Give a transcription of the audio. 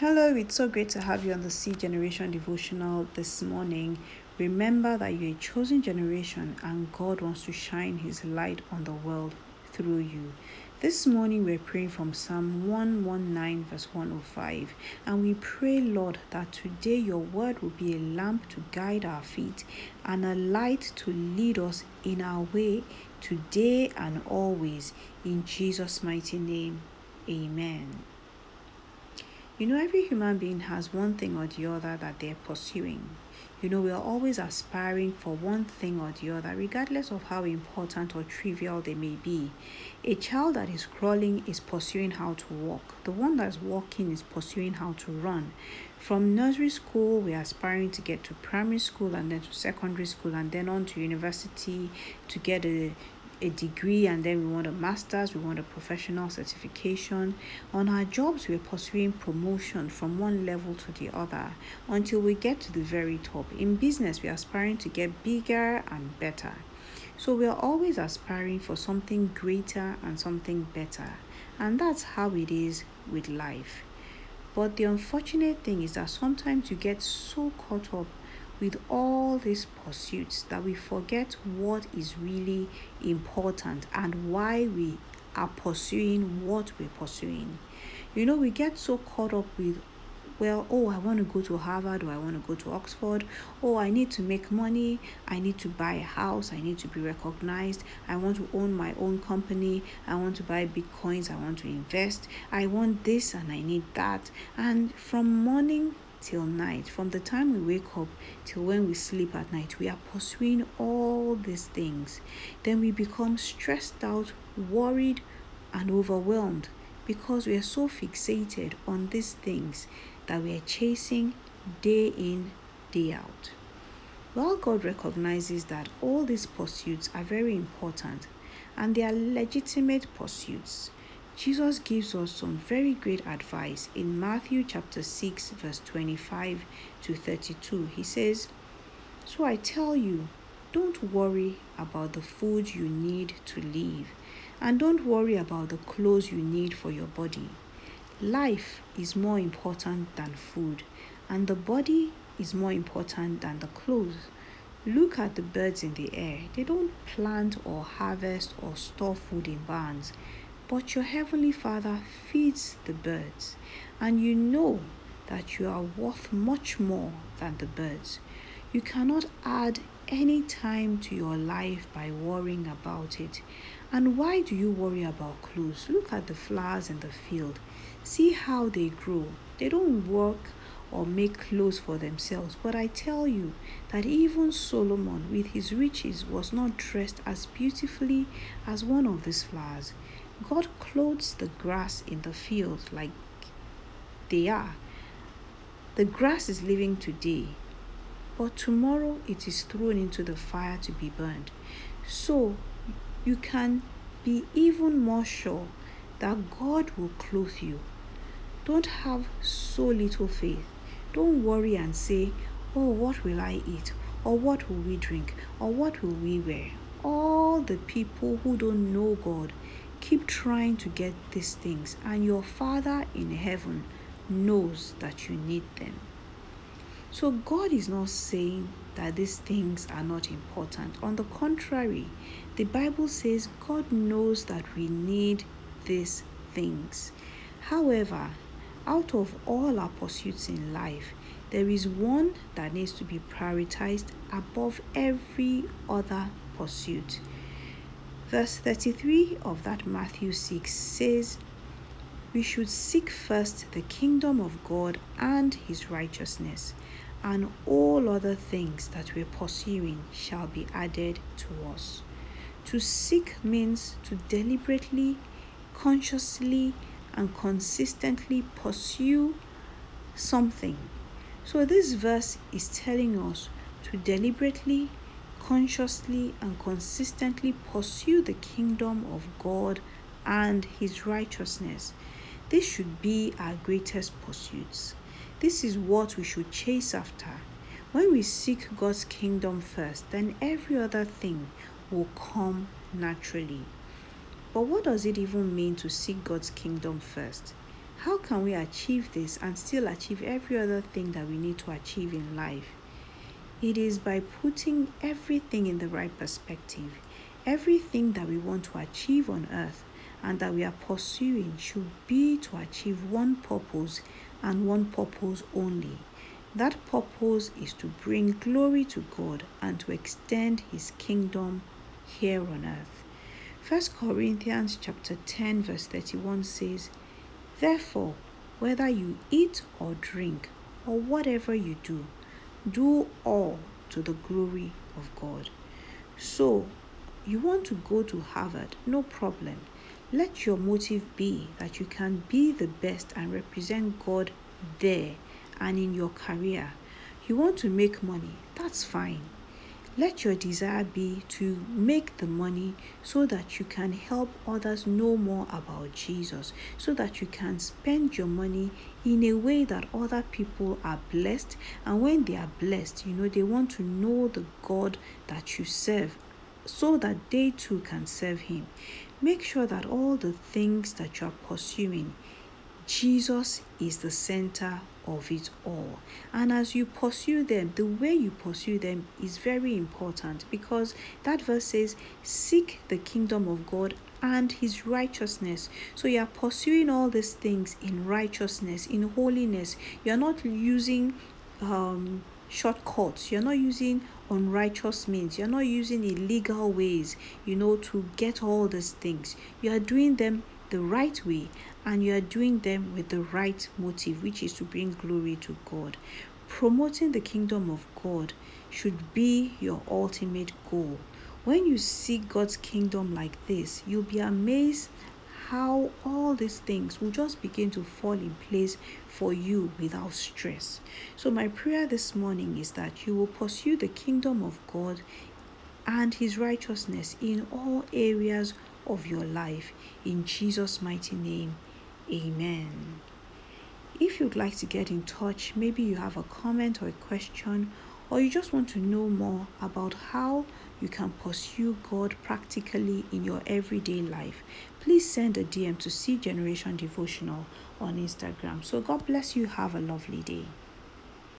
Hello, it's so great to have you on the C Generation devotional this morning. Remember that you're a chosen generation and God wants to shine His light on the world through you. This morning we're praying from Psalm 119, verse 105, and we pray, Lord, that today your word will be a lamp to guide our feet and a light to lead us in our way today and always. In Jesus' mighty name, amen. You know, every human being has one thing or the other that they're pursuing. You know, we are always aspiring for one thing or the other, regardless of how important or trivial they may be. A child that is crawling is pursuing how to walk. The one that's walking is pursuing how to run. From nursery school, we are aspiring to get to primary school and then to secondary school and then on to university to get a a degree and then we want a master's, we want a professional certification. On our jobs, we're pursuing promotion from one level to the other until we get to the very top. In business, we're aspiring to get bigger and better. So we are always aspiring for something greater and something better. And that's how it is with life. But the unfortunate thing is that sometimes you get so caught up with all these pursuits that we forget what is really important and why we are pursuing what we're pursuing. You know, we get so caught up with, well, oh, I want to go to Harvard or I want to go to Oxford. Oh, I need to make money. I need to buy a house. I need to be recognized. I want to own my own company. I want to buy bitcoins. I want to invest. I want this and I need that. And from morning till night. From the time we wake up till when we sleep at night, we are pursuing all these things. Then we become stressed out, worried, and overwhelmed because we are so fixated on these things that we are chasing day in, day out. While God recognizes that all these pursuits are very important and they are legitimate pursuits, Jesus gives us some very great advice in Matthew chapter 6, verse 25 to 32. He says, So I tell you, don't worry about the food you need to live, and don't worry about the clothes you need for your body. Life is more important than food, and the body is more important than the clothes. Look at the birds in the air. They don't plant or harvest or store food in barns but your heavenly Father feeds the birds, and you know that you are worth much more than the birds. You cannot add any time to your life by worrying about it. And why do you worry about clothes? Look at the flowers in the field. See how they grow. They don't work or make clothes for themselves. But I tell you that even Solomon, with his riches, was not dressed as beautifully as one of these flowers. God clothes the grass in the field like they are. The grass is living today, but tomorrow it is thrown into the fire to be burned. So you can be even more sure that God will clothe you. Don't have so little faith. Don't worry and say, Oh, what will I eat? Or what will we drink? Or what will we wear? All the people who don't know God Keep trying to get these things, and your Father in heaven knows that you need them. So, God is not saying that these things are not important. On the contrary, the Bible says God knows that we need these things. However, out of all our pursuits in life, there is one that needs to be prioritized above every other pursuit. Verse 33 of that Matthew 6 says, We should seek first the kingdom of God and his righteousness, and all other things that we're pursuing shall be added to us. To seek means to deliberately, consciously, and consistently pursue something. So, this verse is telling us to deliberately, consciously and consistently pursue the kingdom of God and His righteousness. This should be our greatest pursuits. This is what we should chase after. When we seek God's kingdom first, then every other thing will come naturally. But what does it even mean to seek God's kingdom first? How can we achieve this and still achieve every other thing that we need to achieve in life? It is by putting everything in the right perspective. Everything that we want to achieve on earth and that we are pursuing should be to achieve one purpose and one purpose only. That purpose is to bring glory to God and to extend his kingdom here on earth. 1 Corinthians chapter 10 verse 31 says, Therefore, whether you eat or drink or whatever you do, do all to the glory of God. So, you want to go to Harvard, no problem. Let your motive be that you can be the best and represent God there and in your career. You want to make money, that's fine. Let your desire be to make the money so that you can help others know more about Jesus, so that you can spend your money in a way that other people are blessed. And when they are blessed, you know, they want to know the God that you serve so that they too can serve Him. Make sure that all the things that you are pursuing, Jesus is the center of it all. And as you pursue them, the way you pursue them is very important because that verse says, Seek the kingdom of God and his righteousness. So you are pursuing all these things in righteousness, in holiness. You're not using um, shortcuts, you're not using unrighteous means, you're not using illegal ways, you know, to get all these things. You are doing them the right way and you are doing them with the right motive, which is to bring glory to God. Promoting the kingdom of God should be your ultimate goal. When you see God's kingdom like this, you'll be amazed how all these things will just begin to fall in place for you without stress. So, my prayer this morning is that you will pursue the kingdom of God and his righteousness in all areas of your life. In Jesus' mighty name, amen. If you'd like to get in touch, maybe you have a comment or a question, or you just want to know more about how you can pursue God practically in your everyday life, please send a DM to C Generation Devotional on Instagram. So, God bless you. Have a lovely day.